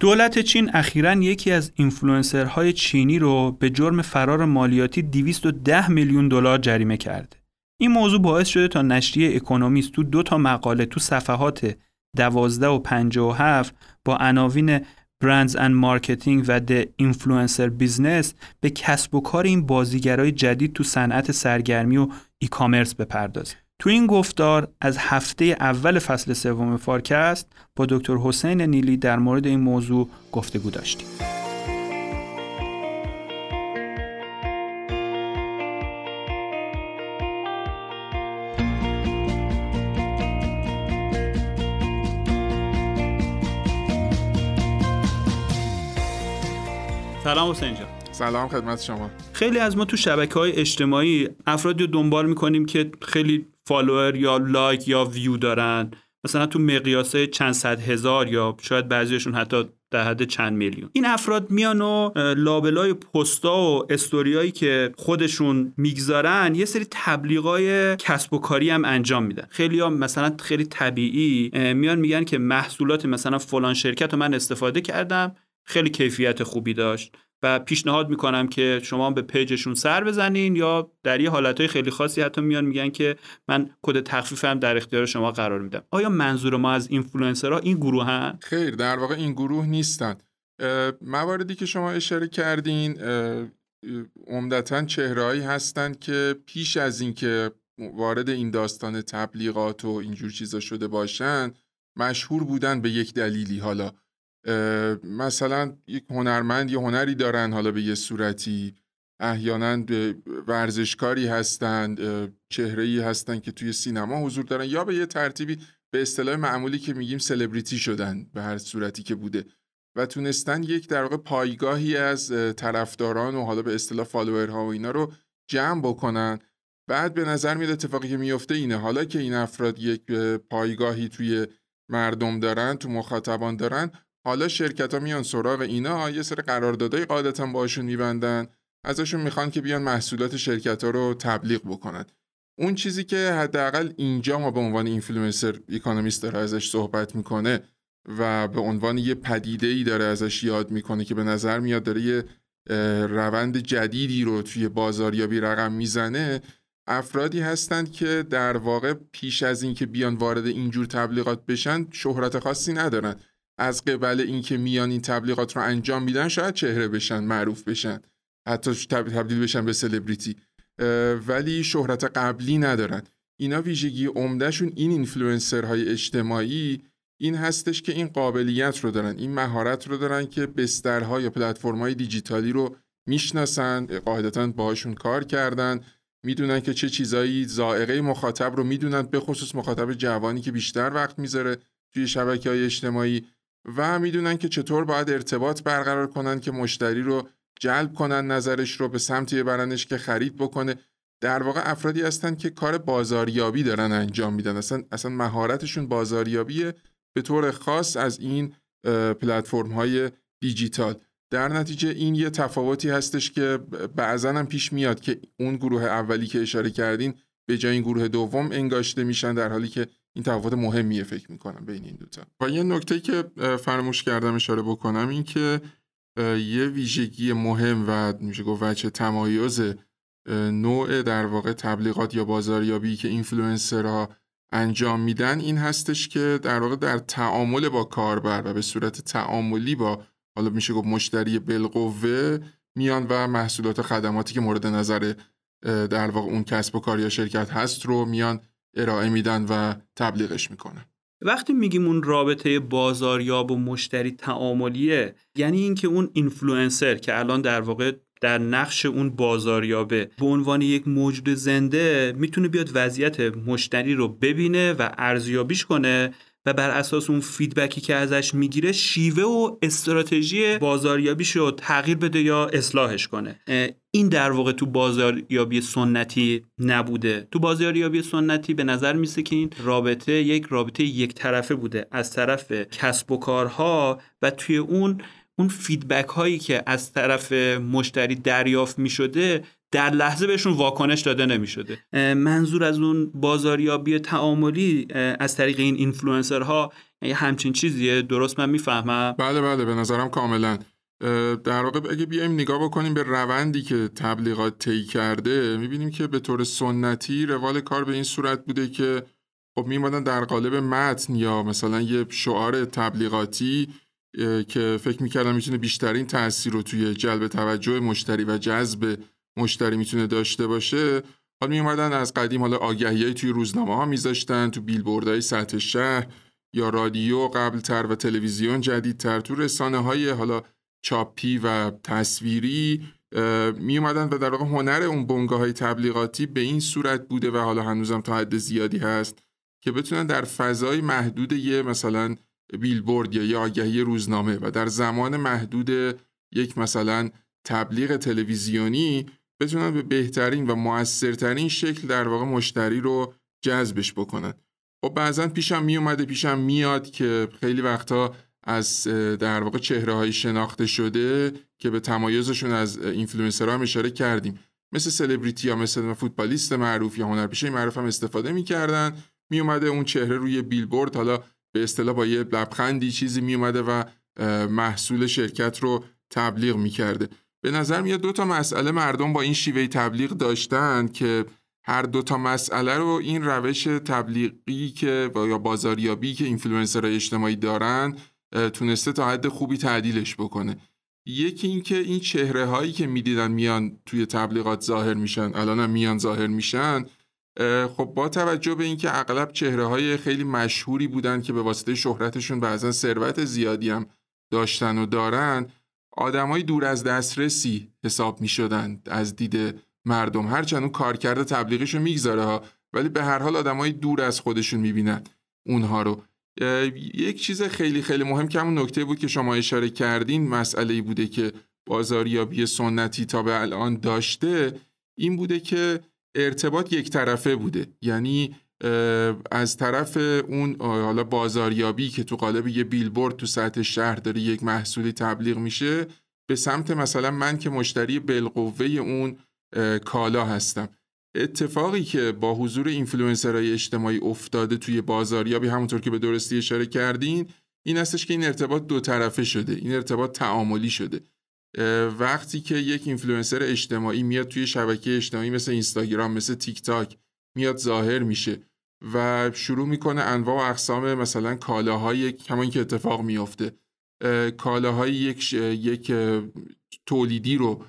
دولت چین اخیرا یکی از اینفلوئنسرهای چینی رو به جرم فرار مالیاتی 210 میلیون دلار جریمه کرده. این موضوع باعث شده تا نشریه اکونومیست تو دو تا مقاله تو صفحات 12 و 57 با عناوین Brands and Marketing و The Influencer Business به کسب و کار این بازیگرای جدید تو صنعت سرگرمی و e-commerce بپردازه. تو این گفتار از هفته اول فصل سوم فارکست با دکتر حسین نیلی در مورد این موضوع گفتگو داشتیم. سلام حسین جان سلام خدمت شما خیلی از ما تو شبکه های اجتماعی افرادی رو دنبال می‌کنیم که خیلی follower یا like یا ویو دارن. مثلا تو مقیاس چند صد هزار یا شاید بعضیشون حتی در حد چند میلیون. این افراد میان و لابلای پستا و استوریایی که خودشون می‌گذارن یه سری تبلیغای کسب و کاری هم انجام میدن. خیلی هم مثلا خیلی طبیعی میان میگن که محصولات مثلا فلان شرکت رو من استفاده کردم خیلی کیفیت خوبی داشت. و پیشنهاد می‌کنم که شما به page شون سر بزنین یا در یه حالتهای خیلی خاصی حتی میان میگن که من کد تخفیفم در اختیار شما قرار میدم. آیا منظور ما از اینفلوئنسرها این گروهن؟ خیر در واقع این گروه نیستن. مواردی که شما اشاره کردین عمدتا چهرهایی هستند که پیش از اینکه وارد این داستان تبلیغات و اینجور چیزا شده باشن مشهور بودن به یک دلیلی. حالا مثلا یک هنرمند یه هنری دارن حالا به یه صورتی احیانا ورزشکاری هستند چهره ای هستند که توی سینما حضور دارن یا به یه ترتیبی به اصطلاح معمولی که میگیم سلبریتی شدن به هر صورتی که بوده و تونستن یک در واقع پایگاهی از طرفداران و حالا به اصطلاح فالوورها و اینا رو جمع بکنن. بعد به نظر میاد اتفاقی که میفته اینه حالا که این افراد یک پایگاهی توی مردم دارن تو مخاطبان دارن حالا شرکت ها میان سراغ اینا یه سری قراردادهای قاعدتا باشون میبندن. ازشون می‌خوان که بیان محصولات شرکت ها رو تبلیغ بکنن. اون چیزی که حداقل اینجا ما به عنوان اینفلوئنسر اکونومیست داره ازش صحبت می‌کنه و به عنوان یه پدیده ای داره ازش یاد می‌کنه که به نظر میاد داره یه روند جدیدی رو توی بازاریابی رقم می‌زنه افرادی هستند که در واقع پیش از اینکه بیان وارد اینجور تبلیغات بشن شهرت خاصی ندارن. از قبل اینکه میان این تبلیغات رو انجام میدن شاید چهره بشن معروف بشن حتی تبدیل بشن به سلبریتی ولی شهرت قبلی ندارن. اینا ویژگی عمدهشون این اینفلوئنسرهای اجتماعی این هستش که این قابلیت رو دارن این مهارت رو دارن که بسترها یا پلتفرم‌های دیجیتالی رو می‌شناسن قاعدتا باهاشون کار کردن می‌دونن که چه چیزایی زائقه مخاطب رو می‌دونن به خصوص مخاطب جوانی که بیشتر وقت می‌ذاره توی شبکه های اجتماعی. و می‌دونن که چطور باید ارتباط برقرار کنن که مشتری رو جلب کنن نظرش رو به سمتی برنش که خرید بکنه. در واقع افرادی هستن که کار بازاریابی دارن انجام میدن. اصلا اصلا مهارتشون بازاریابیه به طور خاص از این پلتفرم های دیجیتال. در نتیجه این یه تفاوتی هستش که بعضا هم پیش میاد که اون گروه اولی که اشاره کردین به جای این گروه دوم انگاشته میشن در حالی که این تفاوت مهمیه فکر می‌کنم بین این دوتا و یه نکته که فراموش کردم اشاره بکنم این که یه ویژگی مهم و میشه گفت وجه تمایز نوع در واقع تبلیغات یا بازاریابی که اینفلوئنسرها انجام میدن این هستش که در واقع در تعامل با کاربر و به صورت تعاملی با حالا میشه گفت مشتری بالقوه میان و محصولات خدماتی که مورد نظر در واقع اون کسب و کار یا شرکت هست رو میان ارائه میدن و تبلیغش می‌کنن. وقتی میگیم اون رابطه بازاریاب و مشتری تعاملیه یعنی اینکه اون اینفلوئنسر که الان در واقع در نقش اون بازاریابه به عنوان یک موجود زنده می‌تونه بیاد وضعیت مشتری رو ببینه و ارزیابیش کنه و بر اساس اون feedback ی که ازش می‌گیره شیوه و استراتژی بازاریابیش رو تغییر بده یا اصلاحش کنه. این در واقع تو بازاریابی سنتی نبوده. تو بازاریابی سنتی به نظر می‌رسه که این رابطه یک رابطه یک طرفه بوده. از طرف کسب و کارها و توی اون اون feedback هایی که از طرف مشتری دریافت می شده در لحظه بهشون واکنش داده نمی شده منظور از اون بازاریابی تعاملی از طریق این اینفلوئنسرها یه همچین چیزیه؟ درست من می‌فهمم؟ بله بله به نظرم کاملا. در واقع اگه بیایم نگاه بکنیم به روندی که تبلیغات طی کرده می‌بینیم که به طور سنتی روال کار به این صورت بوده که خب میمادن در قالب متن یا مثلا یه شعار تبلیغاتی که فکر می‌کردم می‌تونه بیشترین تاثیر رو توی جلب توجه مشتری و جذب مشتری می‌تونه داشته باشه. حالا میومدن از قدیم حالا آگهی توی روزنامه ها میذاشتن تو بیلبوردهای سطح شهر یا رادیو قبلتر و تلویزیون جدیدتر. تو رسانه های حالا چاپی و تصویری می اومدن و در واقع هنر اون بنگاه های تبلیغاتی به این صورت بوده و حالا هنوزم تا حد زیادی هست که بتونن در فضای محدود یه مثلا بیلبورد یا یه آگهی روزنامه و در زمان محدود یک مثلا تبلیغ تلویزیونی بتونن به بهترین و موثرترین شکل در واقع مشتری رو جذبش بکنن. خب بعضا پیشم می اومده پیشم میاد که خیلی وقتا از در واقع چهره های شناخته شده که به تمایزشون از اینفلوئنسرها هم اشاره کردیم. مثل سلبریتی یا مثل فوتبالیست معروف یا هنرپیشه معروف هم استفاده می‌کردن. می اومده اون چهره روی بیلبورد حالا به اصطلاح با یه لبخندی چیزی می اومده و محصول شرکت رو تبلیغ می‌کرده. به نظر میاد دو تا مسئله مردم با این شیوه تبلیغ داشتن که هر دو تا مسئله رو این روش تبلیغی که یا بازاریابی که اینفلوئنسرهای اجتماعی دارن تونسته تا حد خوبی تعدیلش بکنه. یکی اینکه این چهره هایی که می‌دیدن میان توی تبلیغات ظاهر میشن الان میان ظاهر میشن خب با توجه به اینکه اغلب چهره های خیلی مشهوری بودن که به واسطه شهرتشون بعضا ثروت زیادی هم داشتن و دارن آدمای دور از دسترسی حساب می‌شدن از دید مردم. هرچند اون کارکرد تبلیغیشو می‌گذاره ها ولی به هر حال آدمای دور از خودشون می‌بینن اونها رو. یک چیز خیلی خیلی مهم که همون نکته بود که شما اشاره کردین مسئله بوده که بازاریابی سنتی تا به الان داشته این بوده که ارتباط یک طرفه بوده. یعنی از طرف اون حالا بازاریابی که تو قالب یه بیلبورد تو سطح شهر داره یک محصولی تبلیغ میشه به سمت مثلا من که مشتری بالقوه اون کالا هستم. اتفاقی که با حضور اینفلوئنسرهای اجتماعی افتاده توی بازاریابی همونطور که به درستی اشاره کردین این هستش که این ارتباط دو طرفه شده. این ارتباط تعاملی شده. وقتی که یک اینفلوئنسر اجتماعی میاد توی شبکه اجتماعی مثل اینستاگرام مثل تیک تاک میاد ظاهر میشه و شروع می‌کنه انواع و اقسام مثلا کالاهای همون که اتفاق میافته کالاهای یک یک تولیدی رو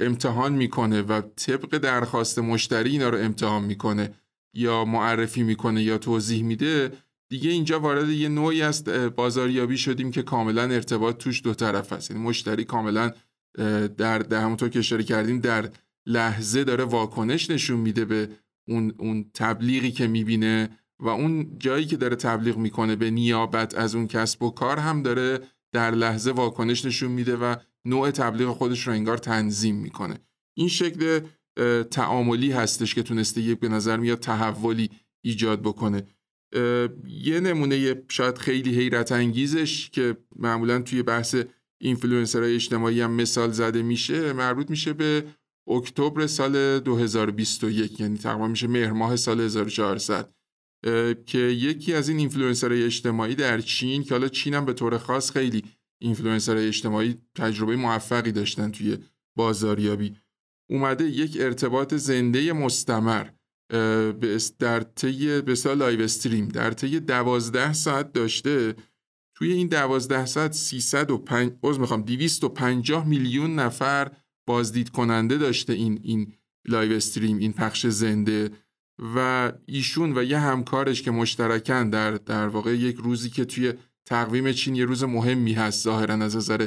امتحان می‌کنه و طبق درخواست مشتری اینا رو امتحان می‌کنه یا معرفی می‌کنه یا توضیح میده. دیگه اینجا وارد یه نوعی از بازاریابی شدیم که کاملا ارتباط توش دو طرف هست یعنی مشتری کاملا در, در همونطور که اشاره کردیم در لحظه داره واکنش نشون میده به اون, اون تبلیغی که می‌بینه و اون جایی که داره تبلیغ می‌کنه به نیابت از اون کسب و کار هم داره در لحظه واکنش نشون میده و نوع تبلیغ خودش رو انگار تنظیم می‌کنه. این شکل تعاملی هستش که تونسته یک به نظر میاد تحولی ایجاد بکنه. یه نمونه شاید خیلی حیرت انگیزش که معمولا توی بحث اینفلوئنسرهای اجتماعی هم مثال زده میشه مربوط میشه به اکتبر سال 2021 یعنی تقریبا میشه مهر ماه سال 1400 که یکی از این اینفلوئنسرهای اجتماعی در چین که حالا چین هم به طور خاص خیلی اینفلوئنسرهای اجتماعی تجربه موفقی داشتن توی بازاریابی اومده یک ارتباط زنده مستمر در طی یه live stream در طی دوازده ساعت داشته. توی این دوازده ساعت 305 عذر می‌خوام 250 میلیون نفر بازدید کننده داشته این این live stream این پخش زنده. و ایشون و یه همکارش که مشترکن در در واقع یک روزی که توی تقویم چین یه روز مهمی هست ظاهرا از نظر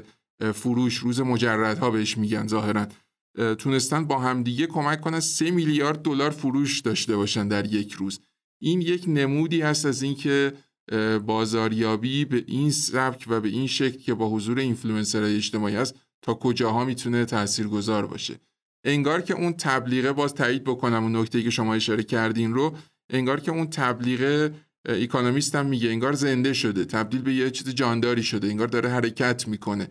فروش روز مجردها بهش میگن ظاهرا. تونستن با همدیگه کمک کنن. سه میلیارد دلار فروش داشته باشن در یک روز. این یک نمودی هست از اینکه بازاریابی به این سبک و به این شکل که با حضور اینفلوئنسرهای اجتماعی هست تا کجاها می‌تونه تاثیرگذار باشه. انگار که اون تبلیغه باز تایید بکنم اون نکته که شما اشاره کردین رو انگار که اون تبلیغه اکونومیست هم میگه انگار زنده شده تبدیل به یه چیز جانداری شده انگار داره حرکت می‌کنه.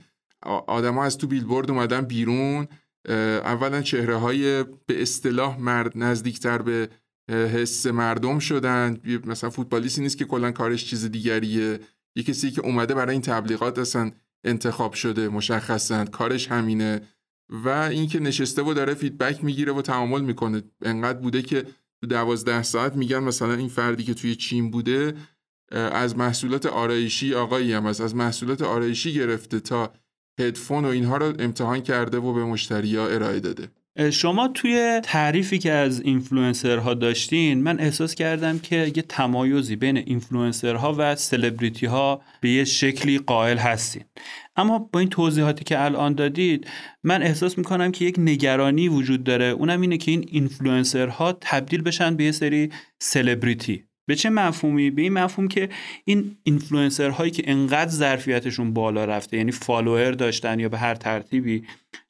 آدما از تو بیلبورد اومدن بیرون. اولا چهره های به اصطلاح مرد نزدیکتر به حس مردم شدن. مثلا فوتبالیستی نیست که کلا کارش چیز دیگریه. یه کسی که اومده برای این تبلیغات اصلا انتخاب شده مشخصا کارش همینه. و اینکه نشسته و داره فیدبک می‌گیره و تعامل می‌کنه. انقدر بوده که تو دوازده ساعت میگن مثلا این فردی که توی چین بوده از محصولات آرایشی آقایی هم از از محصولات آرایشی گرفته تا هدفون و اینها رو امتحان کرده و به مشتریا ارائه داده. شما توی تعریفی که از اینفلوئنسرها داشتین من احساس کردم که یه تمایزی بین اینفلوئنسرها و سلبریتی ها به یه شکلی قائل هستین. اما با این توضیحاتی که الان دادید من احساس می‌کنم که یک نگرانی وجود داره. اونم اینه که این اینفلوئنسرها تبدیل بشن به یه سری سلبریتی. به چه مفهومی؟ به این مفهوم که این اینفلوئنسر هایی که انقدر ظرفیتشون بالا رفته یعنی فالوور داشتن یا به هر ترتیبی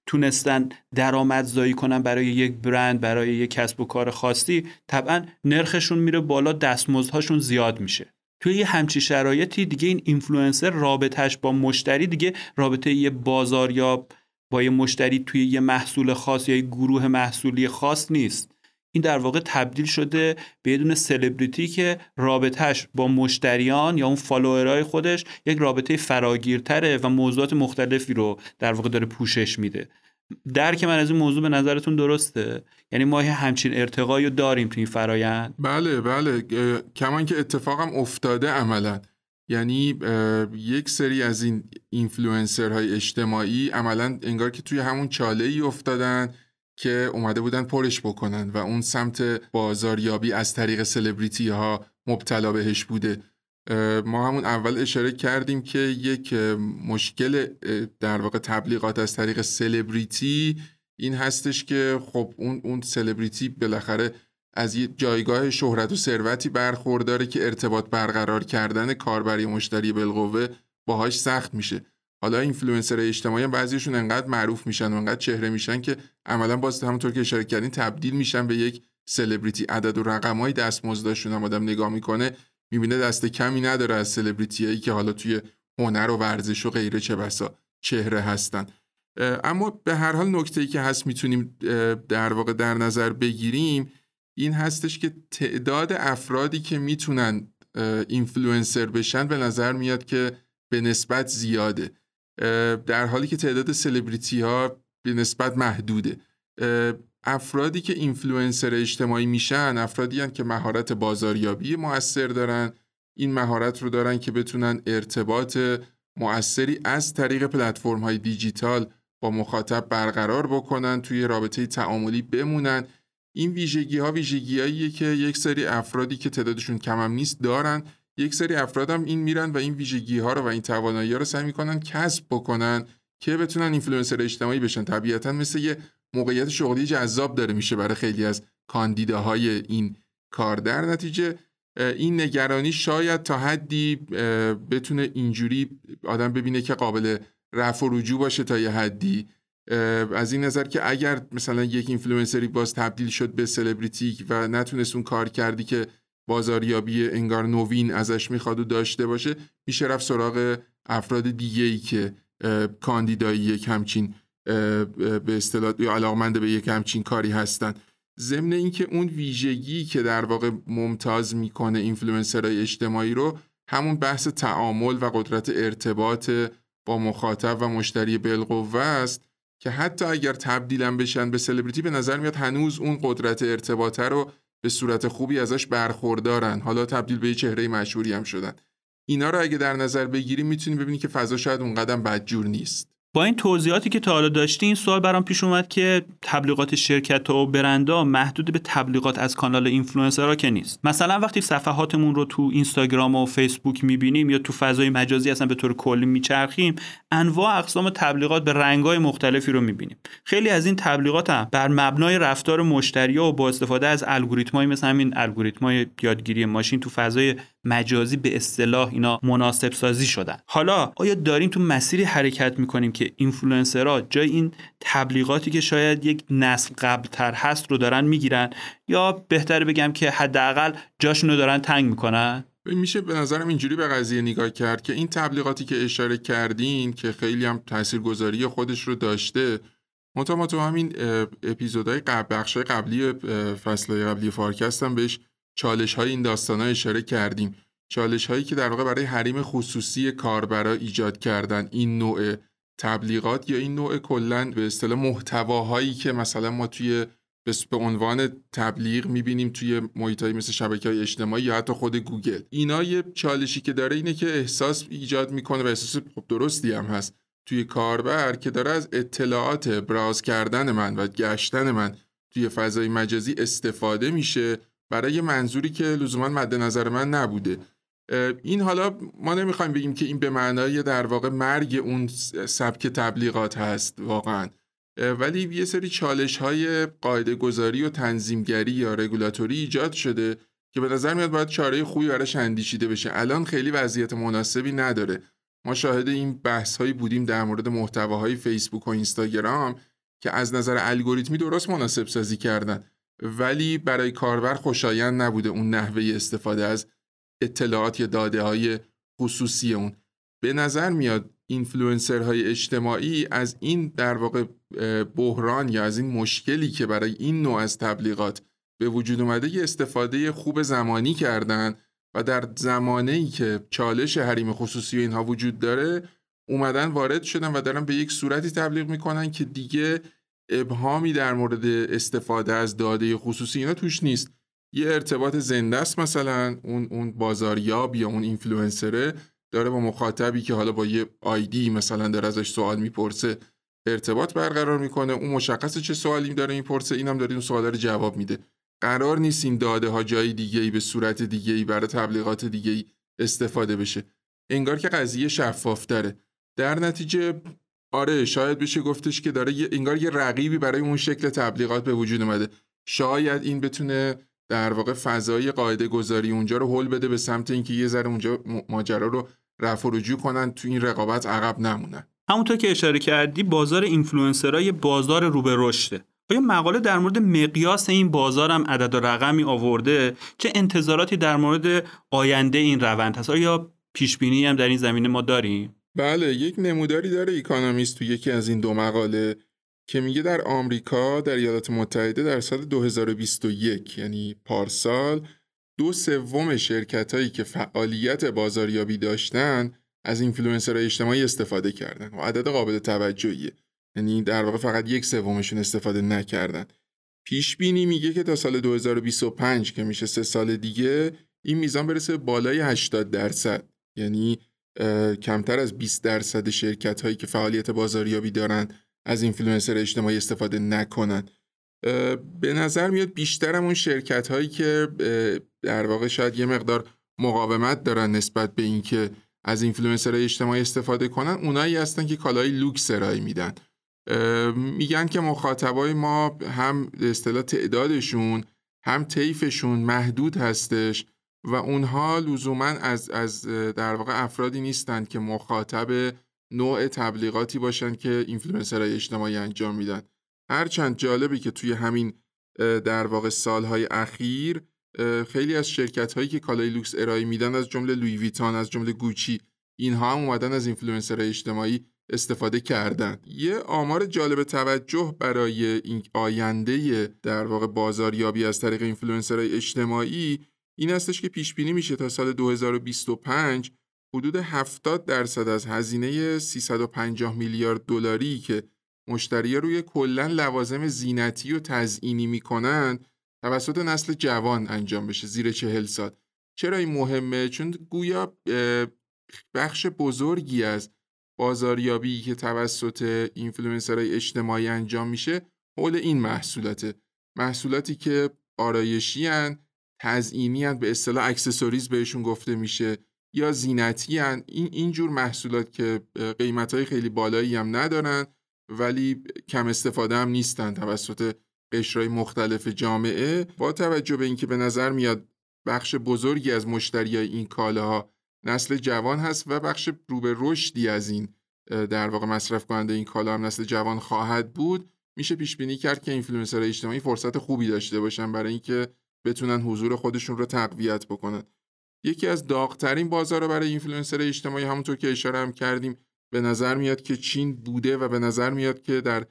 تونستن درآمدزایی کنن برای یک برند برای یک کسب و کار خاصی طبعا نرخشون میره بالا دستمزدهاشون زیاد میشه. توی یه همچی شرایطی دیگه این اینفلوئنسر رابطهش با مشتری دیگه رابطه یه بازار یا با یه مشتری توی یه محصول خاص یا یه گروه محصولی خاص نیست. این در واقع تبدیل شده به یه دونه سلبریتی که رابطهش با مشتریان یا اون فالوورهای خودش یک رابطه فراگیرتره و موضوعات مختلفی رو در واقع داره پوشش میده. درک من از این موضوع به نظرتون درسته؟ یعنی ما همچین ارتقایی رو داریم تو این فرایند؟ بله بله. کما اینکه اتفاقم افتاده عملا. یعنی یک سری از این اینفلوئنسرهای اجتماعی عملا انگار که توی همون چاله ای افتادن. که اومده بودن پرش بکنن و اون سمت بازاریابی از طریق سلبریتی ها مبتلا بهش بوده. ما همون اول اشاره کردیم که یک مشکل در واقع تبلیغات از طریق سلبریتی این هستش که خب اون اون سلبریتی بالاخره از یه جایگاه شهرت و ثروتی برخورداره که ارتباط برقرار کردن کاربری مشتری بالقوه باهاش سخت میشه. حالا اینفلوئنسر اجتماعی هم بعضیشون انقدر معروف میشن و انقدر چهره میشن که عملا باز همونطور که اشاره کردین تبدیل میشن به یک سلبریتی عدد و رقمای دستمزدشون هم آدم نگاه می‌کنه می‌بینه دست کمی نداره از سلبریتی که حالا توی هنر و ورزش و غیره چه بسا چهره هستن. اما به هر حال نکته ای که هست می‌تونیم در واقع در نظر بگیریم این هستش که تعداد افرادی که می‌تونن اینفلوئنسر بشن به نظر میاد که به نسبت زیاده. در حالی که تعداد سلبریتی ها به نسبت محدوده. افرادی که اینفلوئنسر اجتماعی میشن افرادی هن که مهارت بازاریابی موثر دارن. این مهارت رو دارن که بتونن ارتباط مؤثری از طریق پلتفرم های دیجیتال با مخاطب برقرار بکنن توی رابطه تعاملی بمونن. این ویژگی ها ویژگی که یک سری افرادی که تعدادشون کمم نیست دارن. یک سری افرادم این میرن و این ویژگی ها رو و این توانایی ها رو سعی می‌کنن کسب بکنن که بتونن اینفلوئنسر اجتماعی بشن. طبیعتا مثل یه موقعیت شغلی جذاب داره میشه برای خیلی از کاندیداهای این کار. در نتیجه این نگرانی شاید تا حدی بتونه اینجوری آدم ببینه که قابل رفع و رجوع باشه تا یه حدی. از این نظر که اگر مثلا یک اینفلوئنسری باز تبدیل شد به سلبریتی و نتونست اون کارکردی که بازاریابی انگار نوین ازش می‌خواد و داشته باشه میشه رفت سراغ افراد دیگه ای که کاندیدایی یک همچین به اصطلاح یا علاقمند به یک همچین کاری هستن. ضمن اینکه اون ویژگی که در واقع ممتاز می‌کنه اینفلوئنسرهای اجتماعی رو همون بحث تعامل و قدرت ارتباط با مخاطب و مشتری بالقوه است که حتی اگر تبدیلم بشن به سلبریتی به نظر میاد هنوز اون قدرت ارتباطه رو به صورت خوبی ازش برخوردارن. حالا تبدیل به یه چهره مشهوری هم شدن. اینا رو اگه در نظر بگیریم می‌تونیم ببینیم که فضا شاید اونقدر بدجور نیست. با این توضیحاتی که تا حالا داشتی این سوال برام پیش اومد که تبلیغات شرکت و برندها محدود به تبلیغات از کانال اینفلوئنسرها که نیست. مثلا وقتی صفحاتمون رو تو اینستاگرام و فیسبوک می‌بینیم یا تو فضای مجازی اصلا به طور کلی میچرخیم انواع اقسام تبلیغات به رنگای مختلفی رو می‌بینیم. خیلی از این تبلیغات هم بر مبنای رفتار مشتری و با استفاده از الگوریتمایی مثل همین الگوریتمای یادگیری ماشین تو فضای مجازی به اصطلاح اینا مناسب سازی شدن. حالا آیا داریم تو مسیری حرکت می‌کنیم که اینفلوئنسرها جای این تبلیغاتی که شاید یک نسل قبلتر هست رو دارن می‌گیرن یا بهتر بگم که حداقل جاشون رو دارن تنگ می‌کنن؟ میشه به نظرم اینجوری به قضیه نگاه کرد که این تبلیغاتی که اشاره کردین که خیلی هم تاثیرگذاری خودش رو داشته منتها ما تو همین اپیزودهای قبل بخشای قبلی فصلهای قبلی فارکست هم بهش چالش های این داستان ها اشاره کردیم. چالش هایی که در واقع برای حریم خصوصی کاربرا ایجاد کردن این نوع تبلیغات یا این نوع کلا به اصطلاح محتواهایی که مثلا ما توی به عنوان تبلیغ می‌بینیم توی محیطایی مثل شبکه های اجتماعی یا حتی خود گوگل. اینا یه چالشی که داره اینه که احساس ایجاد می‌کنه و احساس خب درستی هم هست توی کاربر که داره از اطلاعات براز کردن من و گشتن من توی فضای مجازی استفاده میشه برای منظوری که لزوما مد نظر من نبوده. این حالا ما نمی‌خوایم بگیم که این به معنای در واقع مرگ اون سبک تبلیغات هست واقعا. ولی یه سری چالش های قاعده گذاری و تنظیمگری یا رگولاتوری ایجاد شده که به نظر میاد باید چاره خوبی براش اندیشیده بشه. الان خیلی وضعیت مناسبی نداره. ما شاهد این بحث هایی بودیم در مورد محتواهای فیسبوک و اینستاگرام که از نظر الگوریتمی درست مناسب سازی کردن. ولی برای کاربر خوشایند نبوده اون نحوه استفاده از اطلاعات یا داده های خصوصی اون. به نظر میاد های اجتماعی از این در واقع بحران یا از این مشکلی که برای این نوع از تبلیغات به وجود اومده یه استفاده خوب زمانی کردن و در زمانه که چالش حریم خصوصی و اینها وجود داره اومدن وارد شدن و دارن به یک صورتی تبلیغ می‌کنن که دیگه ابهامی در مورد استفاده از داده خصوصی اینا توش نیست. یه ارتباط زنده است مثلا اون اون بازاریاب یا اون اینفلوئنسره داره با مخاطبی که حالا با یه آیدی مثلا داره ازش سوال می‌پرسه ارتباط برقرار می‌کنه. اون مشخصه چه سوالی داره می‌پرسه؟ اینم داره اون سوالا رو جواب میده. قرار نیست این داده ها جای دیگه ای به صورت دیگه ای برای تبلیغات دیگه ای استفاده بشه. انگار که قضیه شفاف‌تره در نتیجه آره شاید بشه گفتش که داره انگار یه رقیبی برای اون شکل تبلیغات به وجود اومده. شاید این بتونه در واقع فضای قاعده گذاری اونجا رو هل بده به سمت اینکه یه ذره اونجا ماجرا رو رفع و رجوع کنن تو این رقابت عقب نمونن. همونطور که اشاره کردی بازار اینفلوئنسرا یه بازار رو به رشده. آیا مقاله در مورد مقیاس این بازار هم عدد و رقمی آورده چه انتظاراتی در مورد آینده این روند هست. آیا پیش بینی هم در این زمینه ما داریم؟ بله یک نموداری داره Economist تو یکی از این دو مقاله که میگه در آمریکا در ایالات متحده در سال 2021 یعنی پارسال دو سوم شرکت هایی که فعالیت بازاریابی داشتن از اینفلوئنسرهای اجتماعی استفاده کردن و عدد قابل توجهیه. یعنی در واقع فقط یک سومشون استفاده نکردن. پیش بینی میگه که تا سال 2025 که میشه سه سال دیگه این میزان برسه بالای 80 درصد. یعنی کمتر از 20 درصد شرکت هایی که فعالیت بازاریابی دارن از اینفلوئنسر اجتماعی استفاده نکنن به نظر میاد بیشتر اون شرکت هایی که در واقع شاید یه مقدار مقاومت دارن نسبت به اینکه از اینفلوئنسر اجتماعی استفاده کنن اونایی هستن که کالای لوکس ارائه میدن. میگن که مخاطبای ما هم اصطلاح تعدادشون هم طیفشون محدود هستش. و اونها لزوما از از در واقع افرادی نیستند که مخاطب نوع تبلیغاتی باشن که اینفلوئنسرهای اجتماعی انجام میدن. هرچند جالبی که توی همین در واقع سالهای اخیر خیلی از شرکت هایی که کالای لوکس ارائه میدن از جمله Louis Vuitton از جمله Gucci اینها هم اومدن از اینفلوئنسرهای اجتماعی استفاده کردن. یه آمار جالب توجه برای این آینده در واقع بازاریابی از طریق اینفلوئنسرهای اجتماعی این هستش که پیش بینی میشه تا سال 2025 حدود 70 درصد از هزینه 350 میلیارد دلاری که مشتری روی کلا لوازم زینتی و تزئینی می‌کنن توسط نسل جوان انجام بشه زیر چهل سال. چرا این مهمه؟ چون گویا بخش بزرگی از بازاریابی که توسط اینفلوئنسرهای اجتماعی انجام میشه حول این محصولاته. محصولاتی که آرایشی هن تزئینی به اصطلاح accessories بهشون گفته میشه یا زینتی هن. این اینجور محصولات که قیمت های خیلی بالایی هم ندارن ولی کم استفاده هم نیستن توسط قشرهای مختلف جامعه با توجه به اینکه به نظر میاد بخش بزرگی از مشتری این کالاها نسل جوان هست و بخش رو به رشدی از این در واقع مصرف کننده این کالا هم نسل جوان خواهد بود میشه پیش بینی کرد که اینفلوئنسر اجتماعی فرصت خوبی داشته باشن برای اینکه بتونن حضور خودشون رو تقویت بکنن. یکی از داغترین بازار برای اینفلوئنسر اجتماعی همونطور که اشاره هم کردیم به نظر میاد که چین بوده و به نظر میاد که در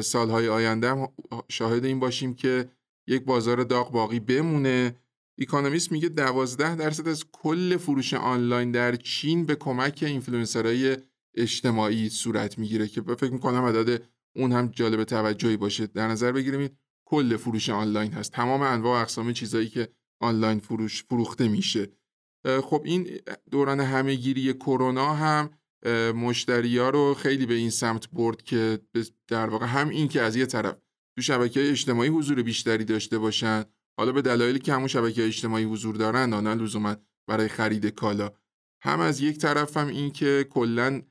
سالهای آینده هم شاهد این باشیم که یک بازار داغ باقی بمونه. Economist میگه 12 درصد از کل فروش آنلاین در چین به کمک اینفلوئنسرهای اجتماعی صورت می‌گیره که فکر می‌کنم عدد اون هم جالب توجهی باشه. در نظر بگیریم کل فروش آنلاین هست. تمام انواع اقسام چیزایی که آنلاین فروش فروخته میشه. خب این دوران همهگیری کرونا هم مشتری ها رو خیلی به این سمت برد که در واقع هم این که از یه طرف تو شبکه اجتماعی حضور بیشتری داشته باشن حالا به دلایلی که همون شبکه اجتماعی حضور دارن نه لزوما برای خرید کالا. هم از یک طرف هم این که کلا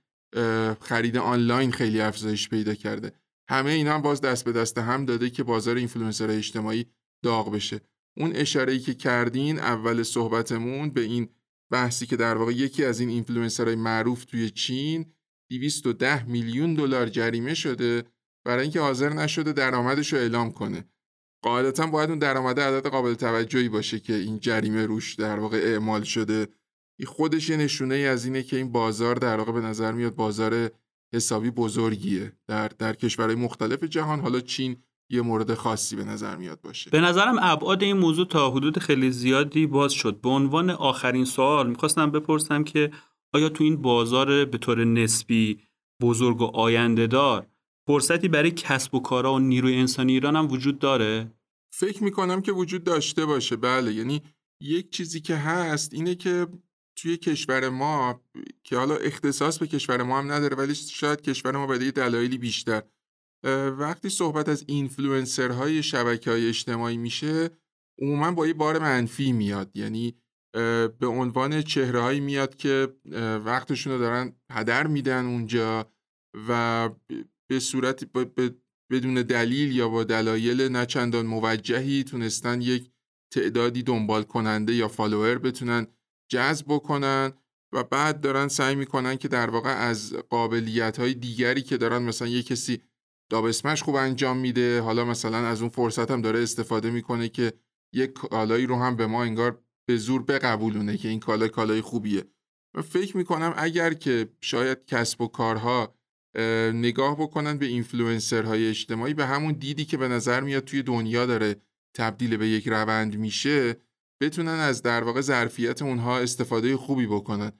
خرید آنلاین خیلی افزایش پیدا کرده. همه اینا هم باز دست به دست هم داده که بازار اینفلوئنسر اجتماعی داغ بشه. اون اشاره که کردین اول صحبتمون به این بحثی که در واقع یکی از این اینفلوئنسرهای معروف توی چین 210 میلیون دلار جریمه شده برای اینکه حاضر نشده درآمدش رو اعلام کنه. قاعدتا باید اون درآمد عدد قابل توجهی باشه که این جریمه روش در واقع اعمال شده. این خودش یه نشونه ای از اینه که این بازار در واقع به نظر میاد بازار حسابی بزرگیه. در در کشورهای مختلف جهان حالا چین یه مورد خاصی به نظر میاد باشه. به نظرم ابعاد این موضوع تا حدود خیلی زیادی باز شد. به عنوان آخرین سوال می‌خواستم بپرسم که آیا تو این بازار به طور نسبی بزرگ و آینده دار فرصتی برای کسب و کارا و نیروی انسانی ایران هم وجود داره؟ فکر می‌کنم که وجود داشته باشه. بله یعنی یک چیزی که هست اینه که توی کشور ما که حالا اختصاص به کشور ما هم نداره ولی شاید کشور ما به دلایلی بیشتر. وقتی صحبت از اینفلوئنسرهای شبکه های اجتماعی میشه عموما با یه بار منفی میاد. یعنی به عنوان چهره میاد که وقتشون رو دارن هدر میدن اونجا و به صورت بدون دلیل یا با دلایل نچندان موجهی تونستن یک تعدادی دنبال کننده یا فالوور بتونن جذب بکنن و بعد دارن سعی می‌کنن که در واقع از قابلیت های دیگری که دارن مثلا یه کسی دابسمش خوب انجام میده حالا مثلا از اون فرصت هم داره استفاده می‌کنه که یک کالایی رو هم به ما انگار به زور بقبولونه که این کالا کالای خوبیه. و فکر می‌کنم اگر که شاید کسب و کارها نگاه بکنن به اینفلوئنسرهای اجتماعی به همون دیدی که به نظر میاد توی دنیا داره تبدیل به یک روند میشه بتونن از در واقع ظرفیت اونها استفاده خوبی بکنن.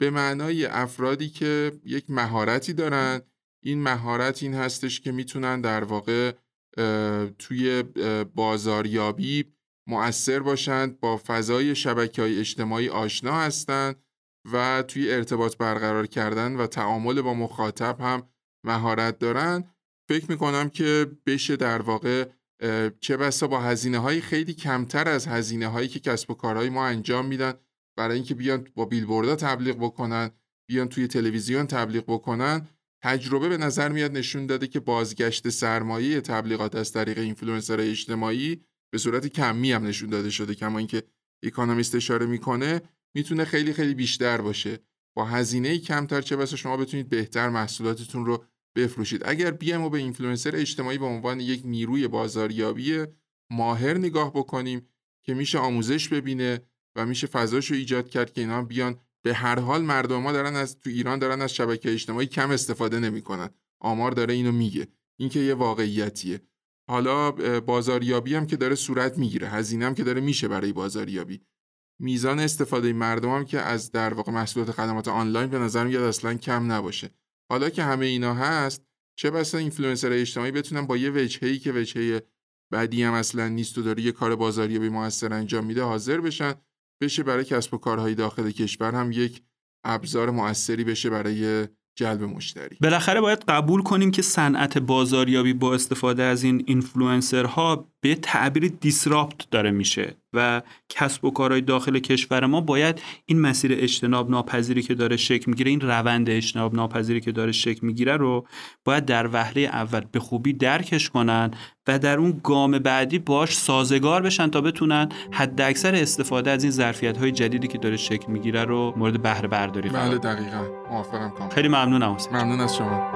به معنای افرادی که یک مهارتی دارن این مهارت این هستش که می‌تونن در واقع توی بازاریابی مؤثر باشند با فضای شبکه های اجتماعی آشنا هستند و توی ارتباط برقرار کردن و تعامل با مخاطب هم مهارت دارن. فکر می‌کنم که بشه در واقع چه بسا با هزینه های خیلی کمتر از هزینه هایی که کسب و کارهای ما انجام میدن برای اینکه بیان با بیلبوردها تبلیغ بکنن بیان توی تلویزیون تبلیغ بکنن تجربه به نظر میاد نشون داده که بازگشت سرمایه تبلیغات از طریق اینفلوئنسر اجتماعی به صورت کمی هم نشون داده شده کما اینکه اکانومیست اشاره می‌کنه می‌تونه خیلی خیلی بیشتر باشه. با هزینه کمتر چه بسا شما بتونید بهتر محصولاتتون رو بفروشید. اگر بیایم و به اینفلوئنسر اجتماعی به عنوان یک نیروی بازاریابی ماهر نگاه بکنیم که میشه آموزش ببینه و میشه فضاش رو ایجاد کرد که اینا بیان. به هر حال مردم ما دارن از تو ایران دارن از شبکه اجتماعی کم استفاده نمی‌کنن. آمار داره اینو میگه. این که یه واقعیتیه. حالا بازاریابی هم که داره صورت می‌گیره. هزینه هم که داره میشه برای بازاریابی. میزان استفاده مردم که از در واقع محصولات خدمات آنلاین به نظر میاد اصلا کم نباشه. حالا که همه اینا هست چه بسا اینفلوئنسر اجتماعی بتونن با یه وجهی که وجهه بعدی هم اصلا نیست و داره یه کار بازاریابی موثر انجام میده حاضر بشن بشه برای کسب و کارهای داخل کشور هم یک ابزار موثری بشه برای جلب مشتری. بالاخره باید قبول کنیم که صنعت بازاریابی با استفاده از این اینفلوئنسرها به تعبیر دیسراپت داره میشه و کسب و کارهای داخل کشور ما باید این مسیر اجتناب ناپذیری که داره شکل می‌گیره این روند اجتناب ناپذیری که داره شکل می‌گیره رو باید در وهله اول به خوبی درکش کنن و در اون گام بعدی باش سازگار بشن تا بتونن حد اکثر استفاده از این ظرفیت های جدیدی که داره شکل می‌گیره رو مورد بهره برداری بله دقیقا. موافقم خیلی ممنونم ممنون از شما.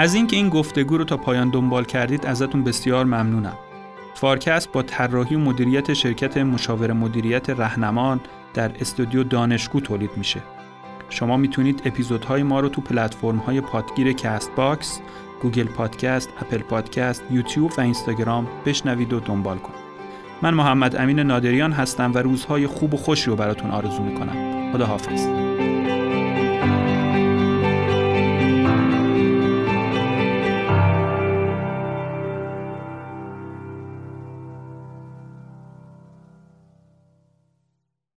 از اینکه این گفتگو رو تا پایان دنبال کردید ازتون بسیار ممنونم. فارکست با طراحی و مدیریت شرکت مشاور مدیریت رهنمان در استودیو دانشگو تولید میشه. شما می‌تونید اپیزودهای ما رو تو پلتفرم‌های پادگیر کست باکس، گوگل پادکست، اپل پادکست، یوتیوب و اینستاگرام بشنوید و دنبال کنید. من محمد امین نادریان هستم و روزهای خوب و خوشی رو براتون آرزو می‌کنم. خدا حافظ.